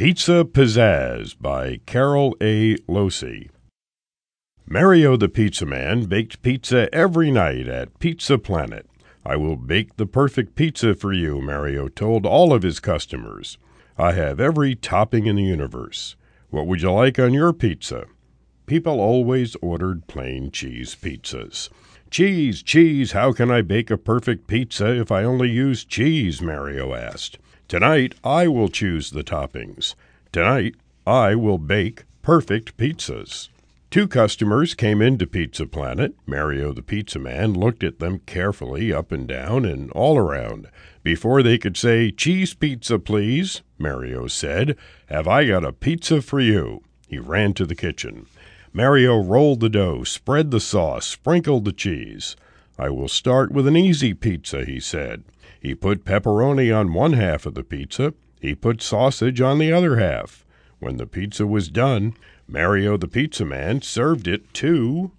Pizza Pizzazz by Carol A. Losey. Mario the Pizza Man baked pizza every night at Pizza Planet. I will bake the perfect pizza for you, Mario told all of his customers. I have every topping in the universe. What would you like on your pizza? People always ordered plain cheese pizzas. Cheese, cheese, how can I bake a perfect pizza if I only use cheese? Mario asked. Tonight I will choose the toppings. Tonight I will bake perfect pizzas. Two customers came into Pizza Planet. Mario the pizza man looked at them carefully up and down and all around. Before they could say, Cheese pizza, please, Mario said, Have I got a pizza for you? He ran to the kitchen. Mario rolled the dough, spread the sauce, sprinkled the cheese. I will start with an easy pizza, he said. He put pepperoni on one half of the pizza. He put sausage on the other half. When the pizza was done, Mario the pizza man served it to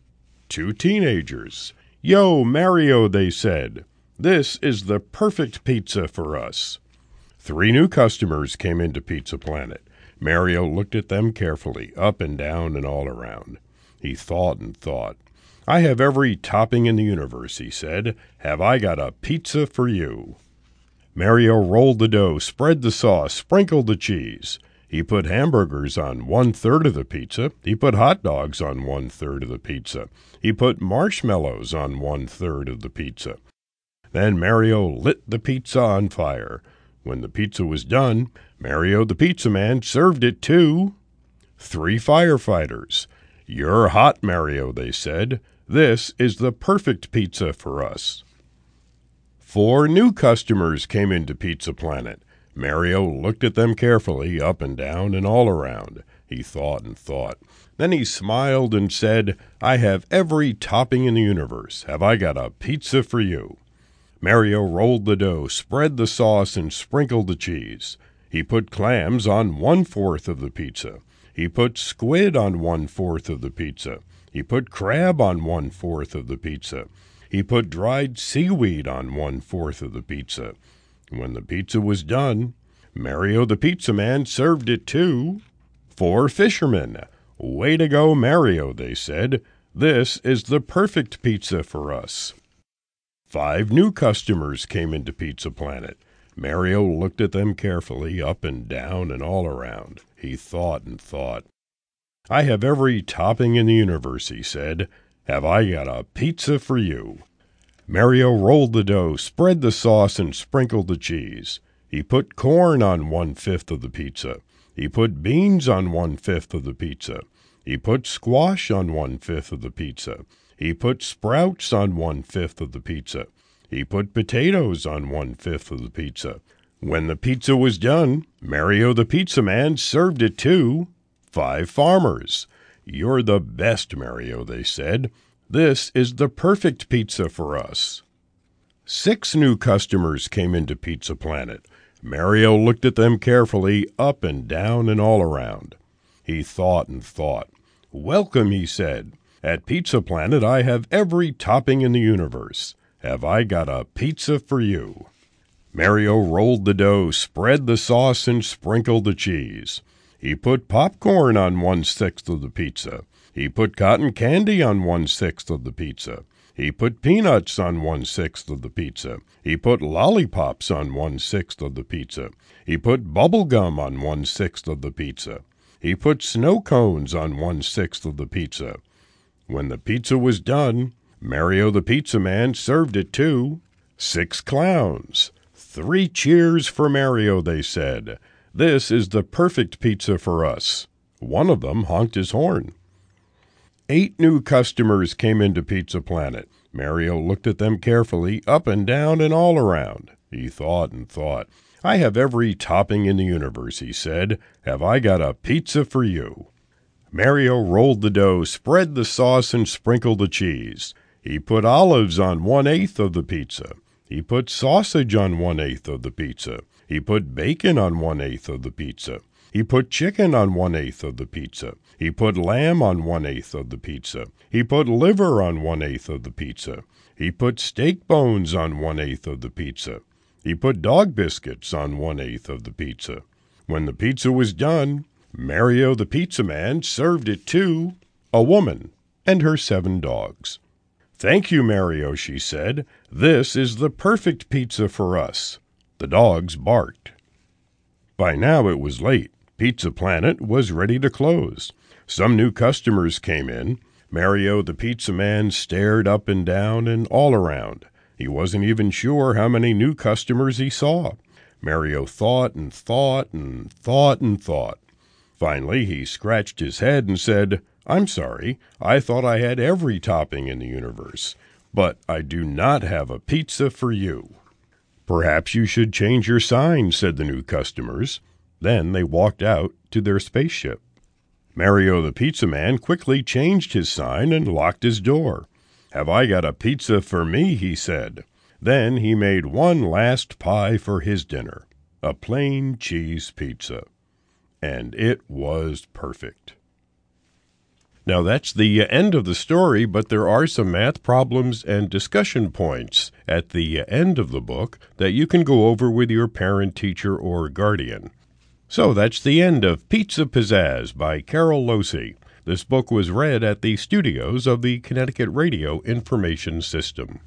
two teenagers. Yo, Mario, they said. This is the perfect pizza for us. Three new customers came into Pizza Planet. Mario looked at them carefully, up and down and all around. He thought and thought. I have every topping in the universe, he said. Have I got a pizza for you? Mario rolled the dough, spread the sauce, sprinkled the cheese. He put hamburgers on one third of the pizza. He put hot dogs on one third of the pizza. He put marshmallows on one third of the pizza. Then Mario lit the pizza on fire. When the pizza was done, Mario the pizza man served it to three firefighters. You're hot, Mario, they said. This is the perfect pizza for us. Four new customers came into Pizza Planet. Mario looked at them carefully, up and down and all around. He thought and thought. Then he smiled and said, I have every topping in the universe. Have I got a pizza for you? Mario rolled the dough, spread the sauce, and sprinkled the cheese. He put clams on one fourth of the pizza. He put squid on one fourth of the pizza. He put crab on one fourth of the pizza. He put dried seaweed on one fourth of the pizza. When the pizza was done, Mario the pizza man served it to four fishermen. Way to go, Mario, they said. This is the perfect pizza for us. Five new customers came into Pizza Planet. Mario looked at them carefully, up and down and all around. He thought and thought. I have every topping in the universe, he said. Have I got a pizza for you? Mario rolled the dough, spread the sauce, and sprinkled the cheese. He put corn on one fifth of the pizza. He put beans on one fifth of the pizza. He put squash on one fifth of the pizza. He put sprouts on one fifth of the pizza. He put potatoes on one fifth of the pizza. When the pizza was done, Mario the pizza man served it to five farmers. You're the best, Mario, they said. This is the perfect pizza for us. Six new customers came into Pizza Planet. Mario looked at them carefully, up and down and all around. He thought and thought. Welcome, he said. At Pizza Planet, I have every topping in the universe. Have I got a pizza for you? Mario rolled the dough, spread the sauce, and sprinkled the cheese. He put popcorn on one sixth of the pizza. He put cotton candy on one sixth of the pizza. He put peanuts on one sixth of the pizza. He put lollipops on one sixth of the pizza. He put bubble gum on one sixth of the pizza. He put snow cones on one sixth of the pizza. When the pizza was done, Mario the pizza man served it to six clowns. Three cheers for Mario, they said. This is the perfect pizza for us. One of them honked his horn. Eight new customers came into Pizza Planet. Mario looked at them carefully, up and down and all around. He thought and thought. I have every topping in the universe, he said. Have I got a pizza for you? Mario rolled the dough, spread the sauce, and sprinkled the cheese. He put olives on one eighth of the pizza. He put sausage on one eighth of the pizza. He put bacon on one eighth of the pizza. He put chicken on one eighth of the pizza. He put lamb on one eighth of the pizza. He put liver on one eighth of the pizza. He put steak bones on one eighth of the pizza. He put dog biscuits on one eighth of the pizza. When the pizza was done, Mario the pizza man served it to a woman and her seven dogs. Thank you, Mario, she said. This is the perfect pizza for us. The dogs barked. By now it was late. Pizza Planet was ready to close. Some new customers came in. Mario the pizza man stared up and down and all around. He wasn't even sure how many new customers he saw. Mario thought and thought and thought and thought. Finally, he scratched his head and said, I'm sorry. I thought I had every topping in the universe, but I do not have a pizza for you. Perhaps you should change your sign, said the new customers. Then they walked out to their spaceship. Mario the pizza man quickly changed his sign and locked his door. Have I got a pizza for me? he said. Then he made one last pie for his dinner a plain cheese pizza. And it was perfect. Now, that's the end of the story, but there are some math problems and discussion points at the end of the book that you can go over with your parent, teacher, or guardian. So that's the end of Pizza Pizzazz by Carol Losey. This book was read at the studios of the Connecticut Radio Information System.